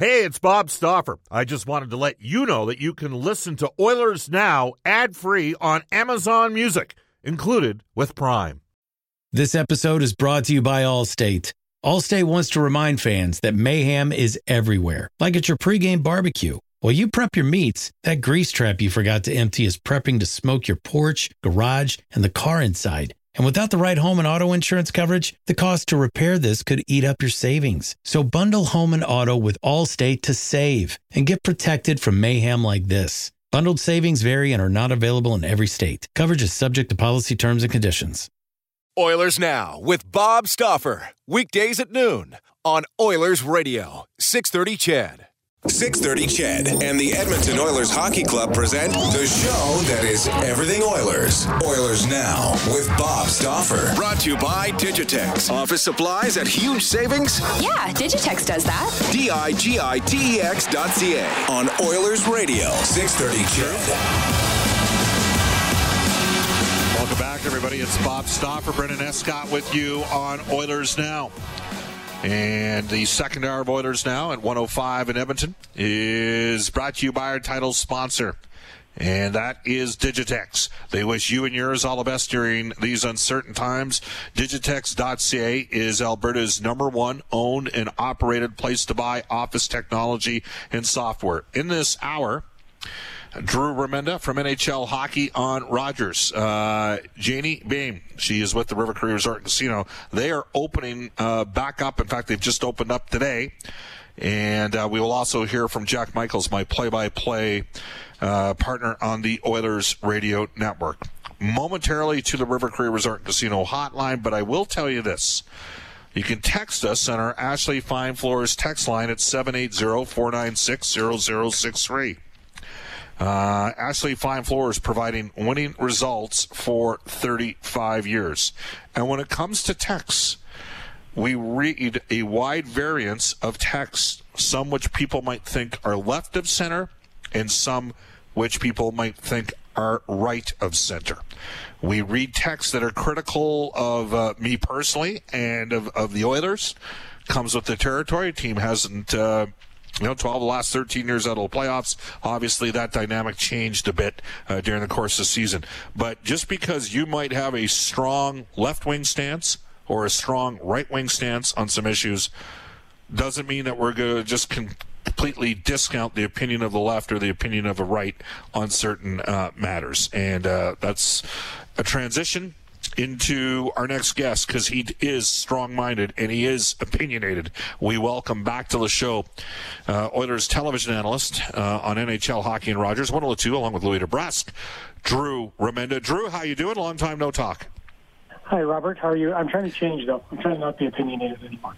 Hey, it's Bob Stauffer. I just wanted to let you know that you can listen to Oilers Now ad free on Amazon Music, included with Prime. This episode is brought to you by Allstate. Allstate wants to remind fans that mayhem is everywhere, like at your pregame barbecue. While you prep your meats, that grease trap you forgot to empty is prepping to smoke your porch, garage, and the car inside. And without the right home and auto insurance coverage, the cost to repair this could eat up your savings. So bundle home and auto with Allstate to save and get protected from mayhem like this. Bundled savings vary and are not available in every state. Coverage is subject to policy terms and conditions. Oilers Now with Bob Stauffer. Weekdays at noon on Oilers Radio, 630 CHED. 630 CHED and the Edmonton Oilers Hockey Club present the show that is everything Oilers. Oilers Now with Bob Stauffer. Brought to you by Digitex. Office supplies at huge savings? Yeah, Digitex does that. D-I-G-I-T-E-X dot C-A. On Oilers Radio, 630 CHED. Welcome back, everybody. It's Bob Stauffer, Brendan Escott with you on Oilers Now. And the second hour of Oilers Now at 105 in Edmonton is brought to you by our title sponsor. And that is Digitex. They wish you and yours all the best during these uncertain times. Digitex.ca is Alberta's number one owned and operated place to buy office technology and software. In this hour, Drew Remenda from NHL Hockey on Rogers. Uh, Janie Bain, she is with the River Cree Resort Casino. They are opening uh, back up. In fact, they've just opened up today. And uh, we will also hear from Jack Michaels, my play-by-play uh, partner on the Oilers Radio Network. Momentarily to the River Cree Resort Casino hotline, but I will tell you this. You can text us on our Ashley Fine Floors text line at 780 496 0063. Uh, Ashley Fine Floors providing winning results for 35 years. And when it comes to texts, we read a wide variance of texts, some which people might think are left of center, and some which people might think are right of center. We read texts that are critical of uh, me personally and of, of the Oilers. Comes with the territory. Team hasn't. Uh, you know, 12 of the last 13 years out of the playoffs. Obviously, that dynamic changed a bit uh, during the course of the season. But just because you might have a strong left wing stance or a strong right wing stance on some issues doesn't mean that we're going to just completely discount the opinion of the left or the opinion of the right on certain uh, matters. And uh, that's a transition into our next guest because he is strong minded and he is opinionated. We welcome back to the show uh, Oilers television analyst uh, on NHL Hockey and Rogers, 102, along with Louis DeBrusk, Drew Remenda. Drew, how you doing? Long time no talk. Hi, Robert. How are you? I'm trying to change, though. I'm trying to not be opinionated anymore.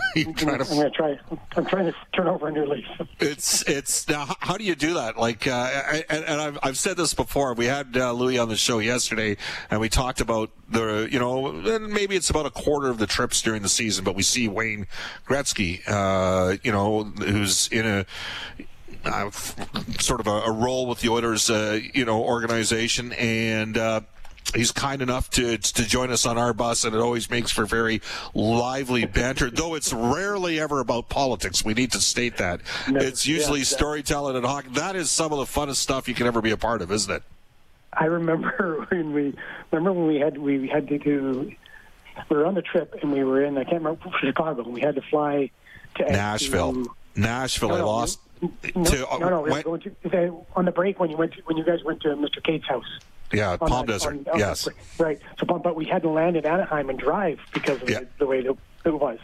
you trying to... I'm going to try. I'm trying to turn over a new leaf. It's it's now. How do you do that? Like, uh, I, and, and I've, I've said this before. We had uh, Louis on the show yesterday, and we talked about the you know maybe it's about a quarter of the trips during the season, but we see Wayne Gretzky, uh, you know, who's in a uh, sort of a, a, role with the Oilers, uh, you know, organization, and uh, he's kind enough to to join us on our bus, and it always makes for very lively banter. Though it's rarely ever about politics. We need to state that no, it's usually yeah, storytelling and hockey. That is some of the funnest stuff you can ever be a part of, isn't it? I remember when we remember when we had we had to do we were on the trip and we were in I can't remember Chicago and we had to fly to Nashville. To, Nashville. No, I lost. No, to, uh, no, no. We went, going to, on the break when you went to, when you guys went to Mr. Kate's house. Yeah, Palm Desert. On, yes. Right. So, but, but we had to land in Anaheim and drive because of yeah. the, the, way it, it was.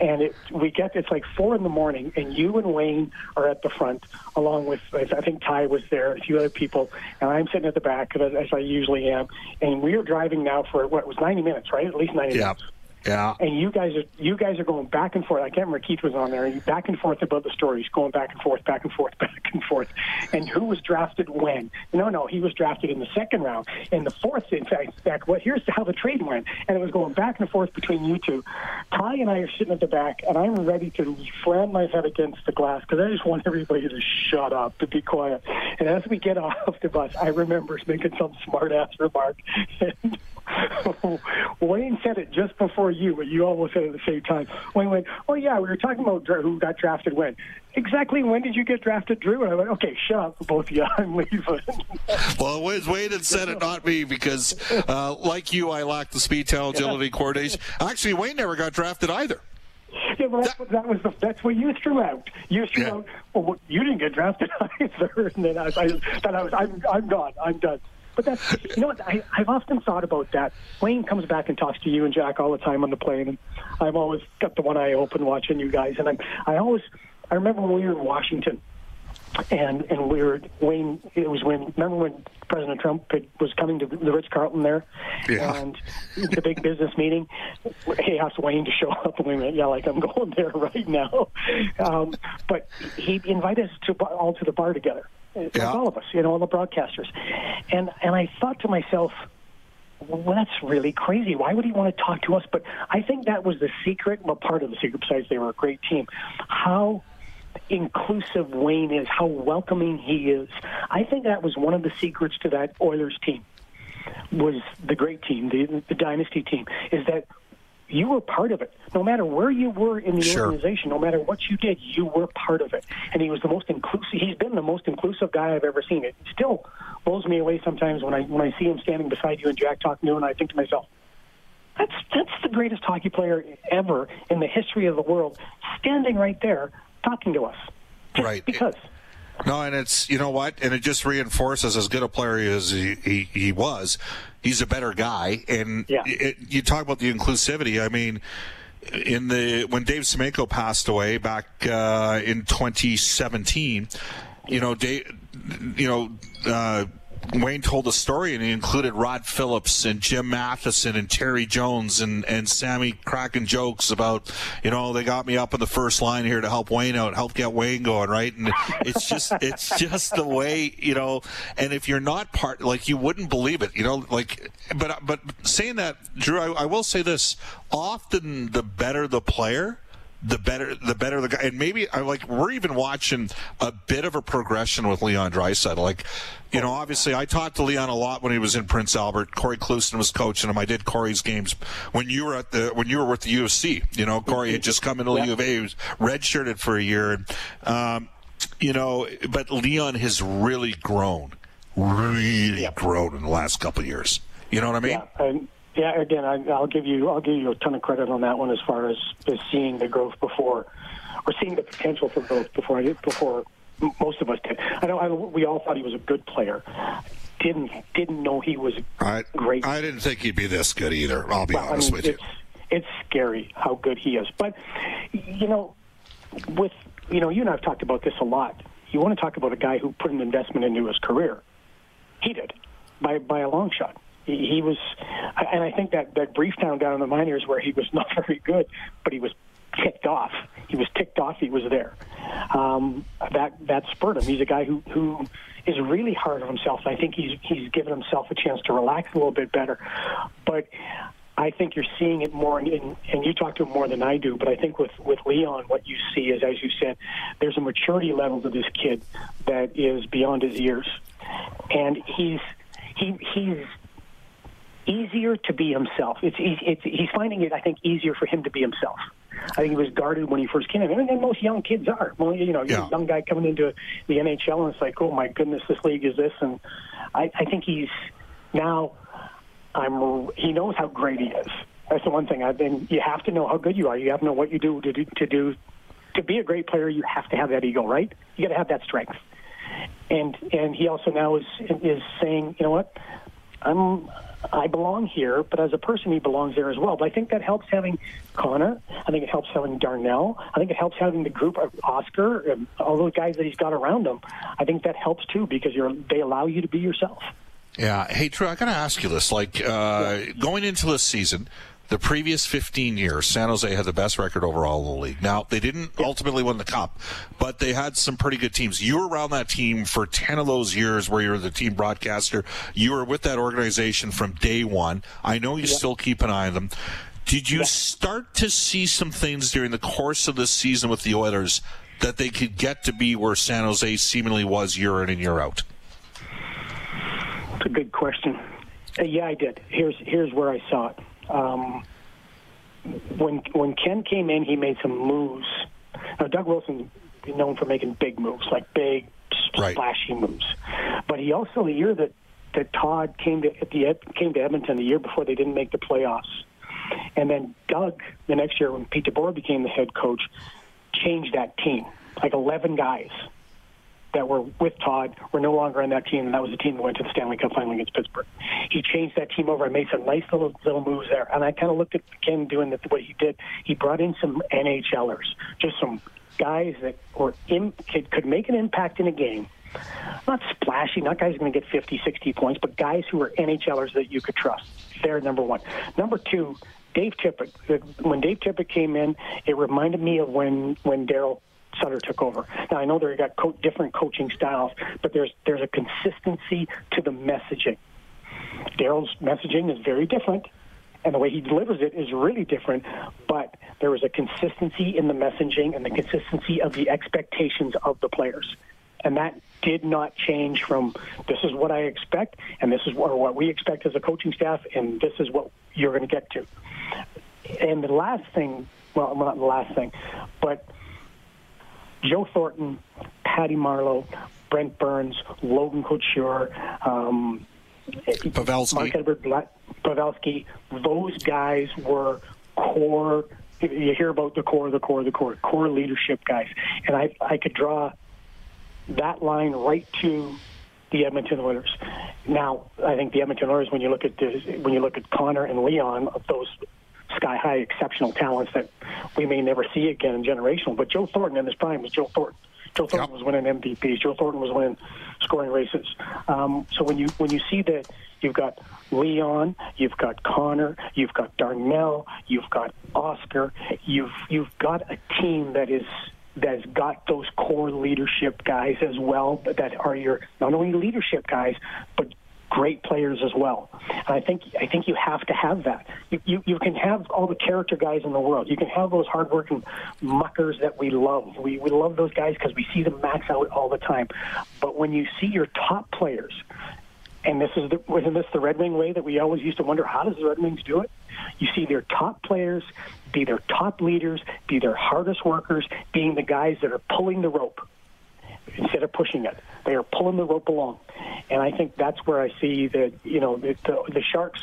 And it, we get it's like four in the morning, and you and Wayne are at the front, along with I think Ty was there, a few other people, and I'm sitting at the back as, as I usually am. And we are driving now for what was 90 minutes, right? At least 90 yeah. minutes. Yeah. And you guys are you guys are going back and forth. I can't remember Keith was on there. Back and forth about the stories, going back and forth, back and forth, back and forth. And who was drafted when? No, no, he was drafted in the second round. In the fourth, in fact, in what here's how the trade went. And it was going back and forth between you two. Ty and I are sitting at the back, and I'm ready to slam my head against the glass because I just want everybody to shut up, to be quiet. And as we get off the bus, I remember making some smart ass remark. Wayne said it just before you, but you almost said it at the same time. Wayne went, "Oh yeah, we were talking about who got drafted when." Exactly when did you get drafted, Drew? And I went, "Okay, shut up, both of you. I'm leaving." well, it was Wayne that said it, not me, because uh, like you, I lack the speed, talent, agility, coordination. Actually, Wayne never got drafted either. Yeah, well, that's, what, that was the, that's what you threw out. You threw yeah. out. Well, you didn't get drafted either, and then I, I, then I was, I'm, I'm gone. I'm done. But that's, you know what, I, I've often thought about that. Wayne comes back and talks to you and Jack all the time on the plane, and I've always got the one eye open watching you guys. And I'm I always, I remember when we were in Washington, and and we were Wayne. It was when remember when President Trump was coming to the Ritz Carlton there, yeah. and the big business meeting. He asked Wayne to show up, and we went, "Yeah, like I'm going there right now." Um, but he invited us to all to the bar together, yeah. like all of us, you know, all the broadcasters. And and I thought to myself, well, that's really crazy. Why would he want to talk to us? But I think that was the secret, well, part of the secret, besides they were a great team. How inclusive Wayne is, how welcoming he is. I think that was one of the secrets to that Oilers team was the great team, the, the dynasty team, is that you were part of it. No matter where you were in the sure. organization, no matter what you did, you were part of it. And he was the most inclusive. He's been the most inclusive guy I've ever seen. It still blows me away sometimes when I when I see him standing beside you and Jack talking to him, and I think to myself, that's that's the greatest hockey player ever in the history of the world, standing right there talking to us. right. Because. No, and it's you know what, and it just reinforces as good a player as he, he, he was. He's a better guy, and yeah. it, you talk about the inclusivity. I mean, in the when Dave Semenko passed away back uh, in 2017, you know, Dave, you know. Uh, Wayne told a story and he included Rod Phillips and Jim Matheson and Terry Jones and, and Sammy cracking jokes about, you know, they got me up in the first line here to help Wayne out, help get Wayne going, right? And it's just, it's just the way, you know, and if you're not part, like you wouldn't believe it, you know, like, but, but saying that, Drew, I, I will say this, often the better the player, the better the better the guy. And maybe I like we're even watching a bit of a progression with Leon Draisaitl. Like, you know, obviously I talked to Leon a lot when he was in Prince Albert. Cory Clouston was coaching him. I did Cory's games when you were at the when you were with the UFC. You know, Cory had just come into the yeah. U of A. He was redshirted for a year. And, um, you know, but Leon has really grown, really yeah. grown in the last couple of years. You know what I mean? Yeah, yeah, again, I, will give you I'll give you a ton of credit on that one as far as, as seeing the growth before, or seeing the potential for growth before I, before most of us did. I know I, we all thought he was a good player. Didn't didn't know he was I, great. I didn't think he'd be this good either. I'll be well, honest I mean, with it's, you. It's scary how good he is. But you know, with you know, you and I've talked about this a lot. You want to talk about a guy who put an investment into his career. He did by by a long shot he, was, and I think that that brief time down in the minors where he was not very good, but he was ticked off. He was ticked off. He was there. Um, that that spurred him. He's a guy who who is really hard on himself. I think he's he's given himself a chance to relax a little bit better. But I think you're seeing it more, in, and you talk to him more than I do. But I think with with Leon, what you see is, as you said, there's a maturity level to this kid that is beyond his years, and he's he he's easier to be himself. It's, it's he's finding it, I think, easier for him to be himself. I think he was guarded when he first came in, and most young kids are. Well, you know, yeah. a young guy coming into the NHL, and it's like, oh my goodness, this league is this, and I, I think he's now. I'm. He knows how great he is. That's the one thing. I've been. You have to know how good you are. You have to know what you do to do to do to be a great player. You have to have that ego, right? You got to have that strength. And and he also now is is saying, you know what, I'm I belong here, but as a person, he belongs there as well. But I think that helps having Connor. I think it helps having Darnell. I think it helps having the group of Oscar and all those guys that he's got around him. I think that helps too because you're they allow you to be yourself. Yeah. Hey, Drew, I got to ask you this. Like, uh, yeah. going into this season, the previous 15 years, San Jose had the best record overall in the league. Now, they didn't ultimately win the cup, but they had some pretty good teams. You were around that team for 10 of those years where you were the team broadcaster. You were with that organization from day one. I know you yeah. still keep an eye on them. Did you yeah. start to see some things during the course of this season with the Oilers that they could get to be where San Jose seemingly was year in and year out? It's a good question. Uh, yeah, I did. Here's here's where I saw it um, when when Ken came in, he made some moves. Now, Doug Wilson is known for making big moves, like big, Right. splashy moves. But he also the year that that Todd came to at the came to Edmonton the year before they didn't make the playoffs, and then Doug the next year when Pete DeBoer became the head coach, changed that team like eleven guys that were with Todd were no longer on that team, and that was the team that went to the Stanley Cup final against Pittsburgh. He changed that team over and made some nice little little moves there. And I kind of looked at Ken doing the, what he did. He brought in some NHLers, just some guys that were in, could, could make an impact in a game. Not splashy, not guys going to get 50, 60 points, but guys who are NHLers that you could trust. They're number one. Number two, Dave Tippett. When Dave Tippett came in, it reminded me of when when Daryl Sutter took over. Now I know they got co- different coaching styles, but there's there's a consistency to the messaging. Daryl's messaging is very different, and the way he delivers it is really different. But there was a consistency in the messaging and the consistency of the expectations of the players, and that did not change from this is what I expect, and this is what, what we expect as a coaching staff, and this is what you're going to get to. And the last thing, well, not the last thing, but Joe Thornton, Patty Marleau, Brent Burns, Logan Couture, um, Pavelski. Marc-Edouard Pavelski, those guys were core. You hear about the core, the core, the core, core leadership guys, and I I could draw that line right to the Edmonton Oilers. Now, I think the Edmonton Oilers, when you look at the, when you look at Connor and Leon, of those sky high exceptional talents that we may never see again in generational. But Joe Thornton in his prime was Joe Thornton. Joe Thornton Yep. was winning MVPs. Joe Thornton was winning scoring races. Um, so when you when you see that you've got Leon, you've got Connor, you've got Darnell, you've got Oscar, you've you've got a team that is that's got those core leadership guys as well that are your not only leadership guys but great players as well. And I think I think you have to have that. You, you you can have all the character guys in the world. You can have those hardworking muckers that we love. We we love those guys because we see them max out all the time. But when you see your top players, and this is the, wasn't this the Red Wing way that we always used to wonder how does the Red Wings do it? You see their top players be their top leaders, be their hardest workers, being the guys that are pulling the rope instead of pushing it. They are pulling the rope along, and I think that's where I see that you know the, the, the Sharks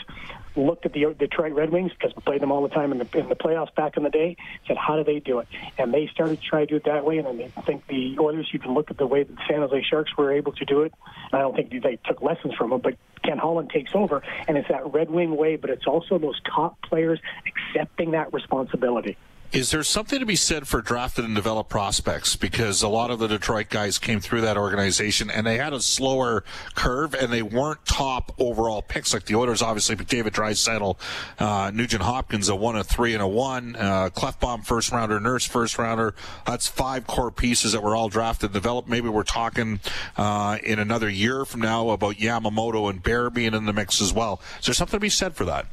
looked at the Detroit Red Wings because we played them all the time in the in the playoffs back in the day. Said, how do they do it? And they started to try to do it that way. And I think the Oilers. You can look at the way that the San Jose Sharks were able to do it. I don't think they took lessons from them, but Ken Holland takes over, and it's that Red Wing way. But it's also those top players accepting that responsibility. Is there something to be said for drafted and developed prospects? Because a lot of the Detroit guys came through that organization and they had a slower curve and they weren't top overall picks like the Oilers. Obviously, but David Draisaitl, uh, Nugent Hopkins, a one, a three, and a one. Uh, Klefbom first rounder, Nurse first rounder. That's five core pieces that were all drafted and developed. Maybe we're talking uh, in another year from now about Yamamoto and Bear being in the mix as well. Is there something to be said for that?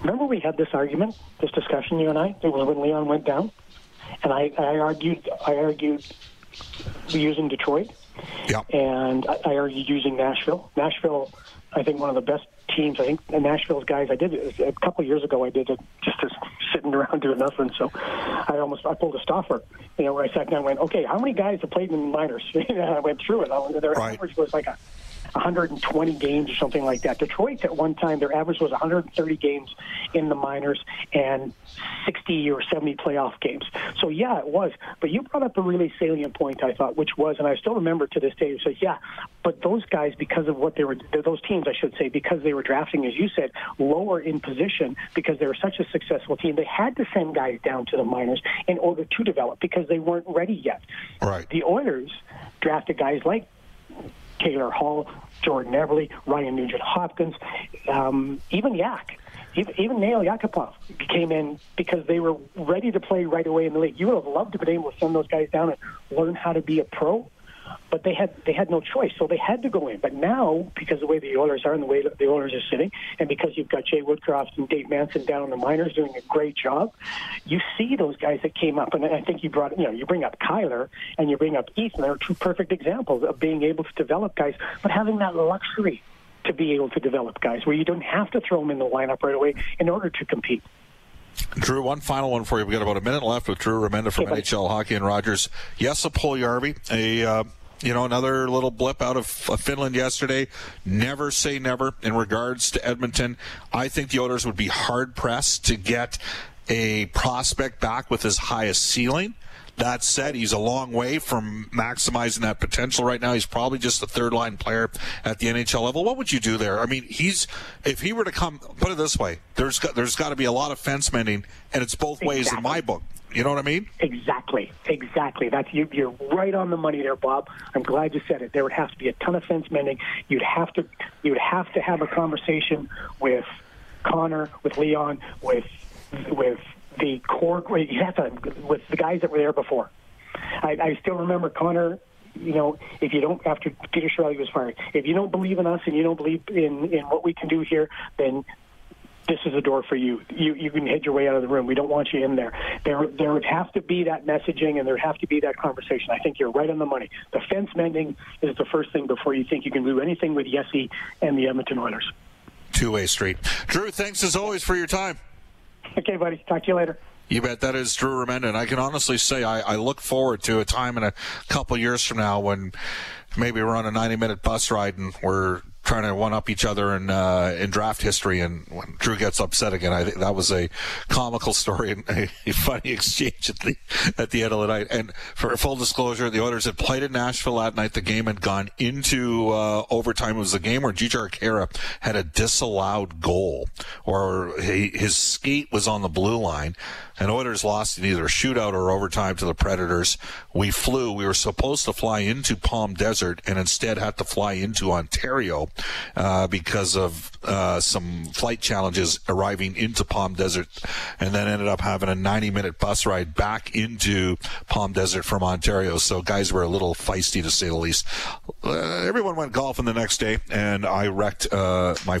Remember, we had this argument, this discussion, you and I. It was when Leon went down, and I, I argued, I argued using Detroit, Yeah. and I, I argued using Nashville. Nashville, I think one of the best teams. I think the Nashville's guys. I did it a couple of years ago. I did it just as sitting around doing nothing. So I almost I pulled a Stauffer. You know, where I sat down and went, okay, how many guys have played in the minors? and I went through it. I- Their Right. average was like a 120 games or something like that. Detroit at one time their average was 130 games in the minors and 60 or 70 playoff games. So yeah, it was. But you brought up a really salient point I thought, which was, and I still remember to this day. It says, yeah, but those guys because of what they were, those teams I should say, because they were drafting, as you said, lower in position because they were such a successful team, they had to send guys down to the minors in order to develop because they weren't ready yet. Right. The Oilers drafted guys like Taylor Hall, Jordan Eberle, Ryan Nugent Hopkins, um, even Yak. Even, even Nail Yakupov came in because they were ready to play right away in the league. You would have loved to have been able to send those guys down and learn how to be a pro, but they had they had no choice, so they had to go in. But now, because the way the Oilers are and the way the Oilers are sitting, and because you've got Jay Woodcroft and Dave Manson down in the minors doing a great job, you see those guys that came up, and I think you brought you know you bring up Kailer and you bring up Ethan. They're two perfect examples of being able to develop guys, but having that luxury to be able to develop guys where you don't have to throw them in the lineup right away in order to compete. Drew, one final one for you. We've got about a minute left with Drew Remenda from Okay. NHL Hockey and Rogers. Yes, a Puljujärvi, a uh, you know another little blip out of uh, Finland yesterday. Never say never in regards to Edmonton. I think the Oilers would be hard pressed to get a prospect back with as high a ceiling. That said, he's a long way from maximizing that potential right now. He's probably just a third line player at the NHL level. What would you do there? I mean, he's if he were to come, put it this way, there's got, there's got to be a lot of fence mending, and it's both ways in my book. You know what I mean? Exactly, exactly. That's you, you're right on the money there, Bob. I'm glad you said it. There would have to be a ton of fence mending. You'd have to you would have to have a conversation with Connor, with Leon, with with the core. You have to with the guys that were there before. I, I still remember Connor. You know, if you don't after Peter Chiarelli was fired, if you don't believe in us and you don't believe in in what we can do here, then this is a door for you. You you can head your way out of the room. We don't want you in there. There there would have to be that messaging and there would have to be that conversation. I think you're right on the money. The fence mending is the first thing before you think you can do anything with Yessi and the Edmonton Oilers. Two way street. Drew, thanks as always for your time. Okay, buddy. Talk to you later. You bet that is Drew Remenda, and I can honestly say I, I look forward to a time in a couple years from now when maybe we're on a 90 minute bus ride and we're trying to one up each other in uh, in draft history, and when Drew gets upset again, I think that was a comical story and a, funny exchange at the at the end of the night. And for full disclosure, the Oilers had played in Nashville that night. The game had gone into uh, overtime. It was a game where G.J. Arcaro had a disallowed goal, or he, his skate was on the blue line. And Oilers lost in either shootout or overtime to the Predators. We flew. We were supposed to fly into Palm Desert and instead had to fly into Ontario uh, because of uh, some flight challenges arriving into Palm Desert, and then ended up having a 90-minute bus ride back into Palm Desert from Ontario. So guys were a little feisty to say the least. Uh, everyone went golfing the next day, and I wrecked uh, my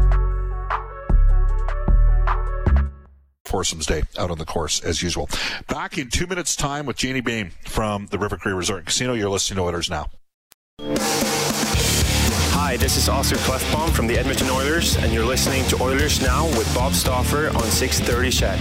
Foursomes Day out on the course as usual. Back in two minutes' time with Janie Bain from the River Cree Resort and Casino. You're listening to Oilers Now. Hi, this is Oscar Klefbom from the Edmonton Oilers, and you're listening to Oilers Now with Bob Stauffer on 630 CHED.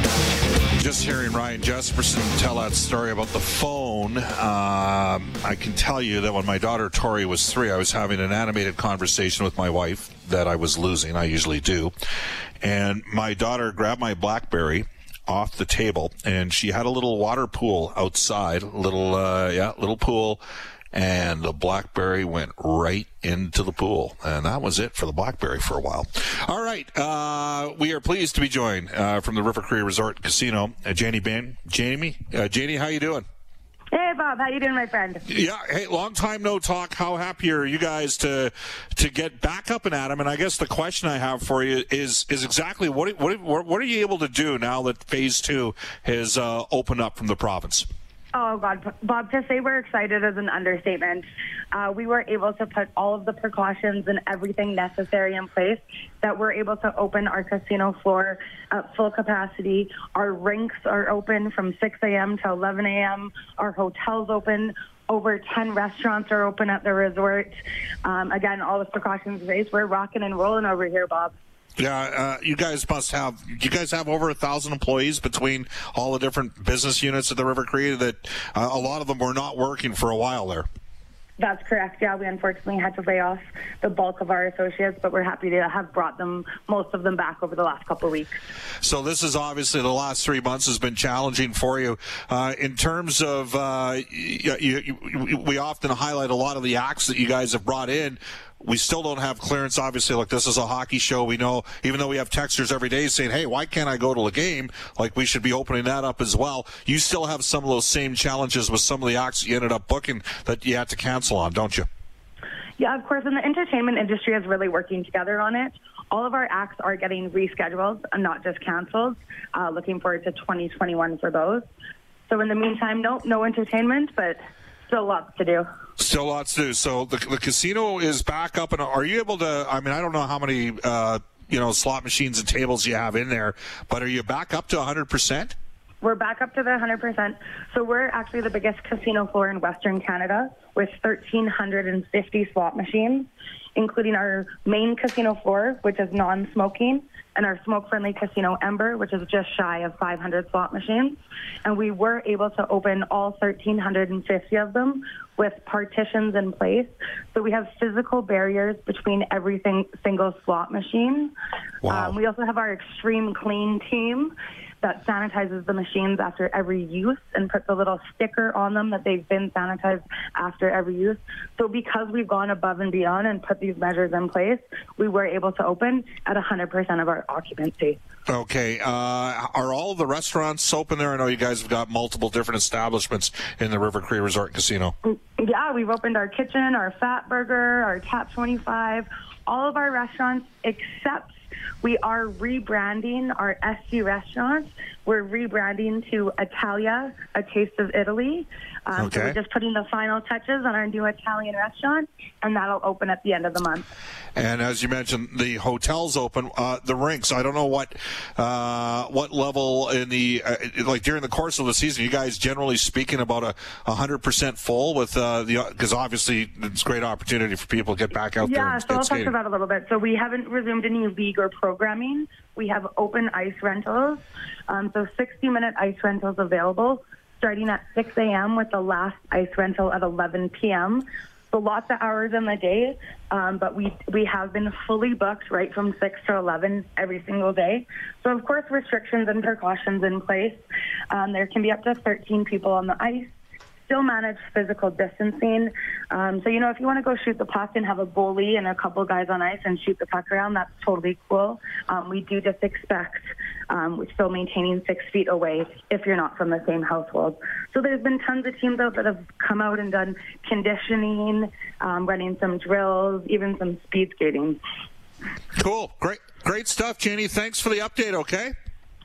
Just hearing Ryan Jespersen tell that story about the phone, um, I can tell you that when my daughter Tori was three, I was having an animated conversation with my wife that I was losing. I usually do. And my daughter grabbed my Blackberry off the table and she had a little water pool outside, little, uh, yeah, little pool. And the Blackberry went right into the pool. And that was it for the Blackberry for a while. All right. Uh, we are pleased to be joined, uh, from the River Cree Resort Casino, uh, Janie Bain. Jamie, uh, Janie, how you doing? Bob, how you doing, my friend? Yeah, hey, long time no talk. How happy are you guys to to get back up and at 'em? And I guess the question I have for you is is exactly what what what are you able to do now that Phase Two has uh, opened up from the province? Oh God, Bob, to say we're excited is an understatement. Uh, we were able to put all of the precautions and everything necessary in place that we're able to open our casino floor at full capacity. Our rinks are open from 6 a.m. to 11 a.m. Our hotels open. Over 10 restaurants are open at the resort. Um, again, all the precautions in place. We're rocking and rolling over here, Bob. Yeah, uh, you guys must have. You guys have over a thousand employees between all the different business units at the River Cree. That uh, a lot of them were not working for a while there. That's correct. Yeah, we unfortunately had to lay off the bulk of our associates, but we're happy to have brought them, most of them, back over the last couple of weeks. So this is obviously the last three months has been challenging for you. Uh, in terms of, uh, you, you, we often highlight a lot of the acts that you guys have brought in we still don't have clearance. Obviously, look, this is a hockey show. We know, even though we have texters every day saying, "Hey, why can't I go to the game?" Like we should be opening that up as well. You still have some of those same challenges with some of the acts you ended up booking that you had to cancel on, don't you? Yeah, of course. And the entertainment industry is really working together on it. All of our acts are getting rescheduled and not just canceled. Uh, looking forward to 2021 for those. So in the meantime, no, no entertainment, but still lots to do. Still lots to do. So the, the casino is back up, and are you able to? I mean, I don't know how many uh, you know slot machines and tables you have in there, but are you back up to 100 percent? We're back up to the 100%. So we're actually the biggest casino floor in Western Canada with 1,350 slot machines, including our main casino floor, which is non-smoking, and our smoke-friendly casino Ember, which is just shy of 500 slot machines. And we were able to open all 1,350 of them with partitions in place. So we have physical barriers between every single slot machine. Wow. Um, we also have our extreme clean team that sanitizes the machines after every use and puts a little sticker on them that they've been sanitized after every use. So because we've gone above and beyond and put these measures in place, we were able to open at 100% of our occupancy. Okay. Uh, are all the restaurants open there? I know you guys have got multiple different establishments in the River Cree Resort Casino. Yeah, we've opened our kitchen, our Fat Burger, our Tap 25, all of our restaurants except we are rebranding our SG restaurants. We're rebranding to Italia, a taste of Italy. Um, okay. So we're just putting the final touches on our new Italian restaurant, and that'll open at the end of the month. And as you mentioned, the hotels open. Uh, the rinks. I don't know what uh, what level in the uh, like during the course of the season. You guys generally speaking about a hundred percent full with uh, the because obviously it's a great opportunity for people to get back out there. Yeah, so I'll skating. talk about that a little bit. So we haven't resumed any league or programming. We have open ice rentals, um, so 60-minute ice rentals available, starting at 6 a.m. with the last ice rental at 11 p.m. So lots of hours in the day, um, but we we have been fully booked right from 6 to 11 every single day. So of course restrictions and precautions in place. Um, there can be up to 13 people on the ice still manage physical distancing. Um, so, you know, if you want to go shoot the puck and have a goalie and a couple guys on ice and shoot the puck around, that's totally cool. Um, we do just expect um, still maintaining six feet away if you're not from the same household. So there's been tons of teams out that have come out and done conditioning, um, running some drills, even some speed skating. Cool, great, great stuff, Janie. Thanks for the update. Okay.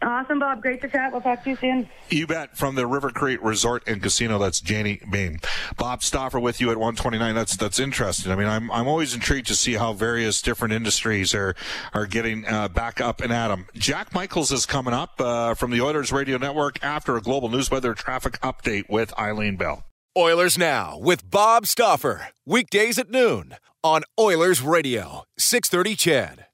Awesome, Bob. Great to chat. We'll talk to you soon. You bet. From the River Cree Resort and Casino, that's Janie Bain. Bob Stauffer with you at 129. That's that's interesting. I mean, I'm I'm always intrigued to see how various different industries are are getting uh, back up and at 'em. Jack Michaels is coming up uh, from the Oilers Radio Network after a global news weather traffic update with Eileen Bell. Oilers Now with Bob Stauffer. Weekdays at noon on Oilers Radio, 630 CHED.